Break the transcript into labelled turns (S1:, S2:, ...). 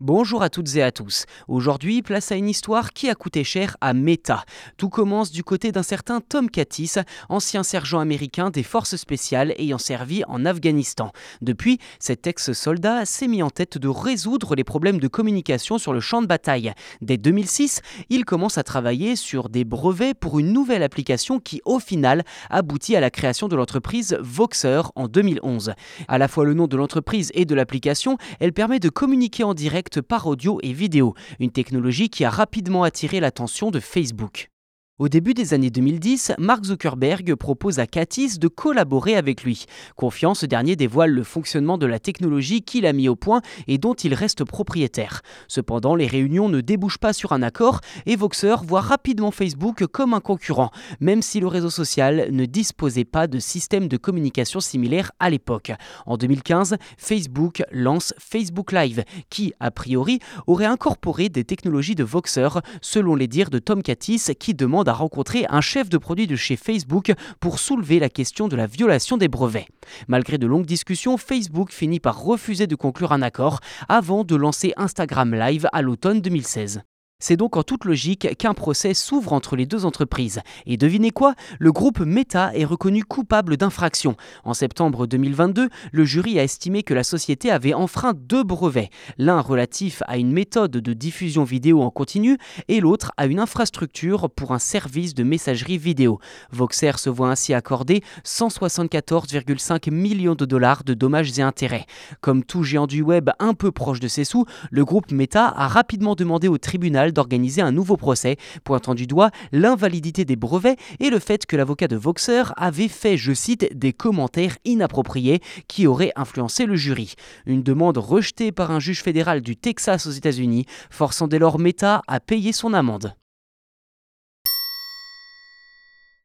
S1: Bonjour à toutes et à tous. Aujourd'hui, place à une histoire qui a coûté cher à Meta. Tout commence du côté d'un certain Tom Katis, ancien sergent américain des forces spéciales ayant servi en Afghanistan. Depuis, cet ex-soldat s'est mis en tête de résoudre les problèmes de communication sur le champ de bataille. Dès 2006, il commence à travailler sur des brevets pour une nouvelle application qui, au final, aboutit à la création de l'entreprise Voxer en 2011. À la fois le nom de l'entreprise et de l'application, elle permet de communiquer en direct par audio et vidéo, une technologie qui a rapidement attiré l'attention de Facebook. Au début des années 2010, Mark Zuckerberg propose à Katis de collaborer avec lui. Confiant, ce dernier dévoile le fonctionnement de la technologie qu'il a mis au point et dont il reste propriétaire. Cependant, les réunions ne débouchent pas sur un accord et Voxer voit rapidement Facebook comme un concurrent, même si le réseau social ne disposait pas de système de communication similaire à l'époque. En 2015, Facebook lance Facebook Live, qui, a priori, aurait incorporé des technologies de Voxer, selon les dires de Tom Katis, qui demande à rencontrer un chef de produit de chez Facebook pour soulever la question de la violation des brevets. Malgré de longues discussions, Facebook finit par refuser de conclure un accord avant de lancer Instagram Live à l'automne 2016. C'est donc en toute logique qu'un procès s'ouvre entre les deux entreprises. Et devinez quoi? Le groupe Meta est reconnu coupable d'infraction. En septembre 2022, le jury a estimé que la société avait enfreint deux brevets, l'un relatif à une méthode de diffusion vidéo en continu et l'autre à une infrastructure pour un service de messagerie vidéo. Voxer se voit ainsi accorder 174,5 millions de dollars de dommages et intérêts. Comme tout géant du web un peu proche de ses sous, le groupe Meta a rapidement demandé au tribunal d'organiser un nouveau procès, pointant du doigt l'invalidité des brevets et le fait que l'avocat de Voxer avait fait, je cite, des commentaires inappropriés qui auraient influencé le jury. Une demande rejetée par un juge fédéral du Texas aux États-Unis, forçant dès lors Meta à payer son amende.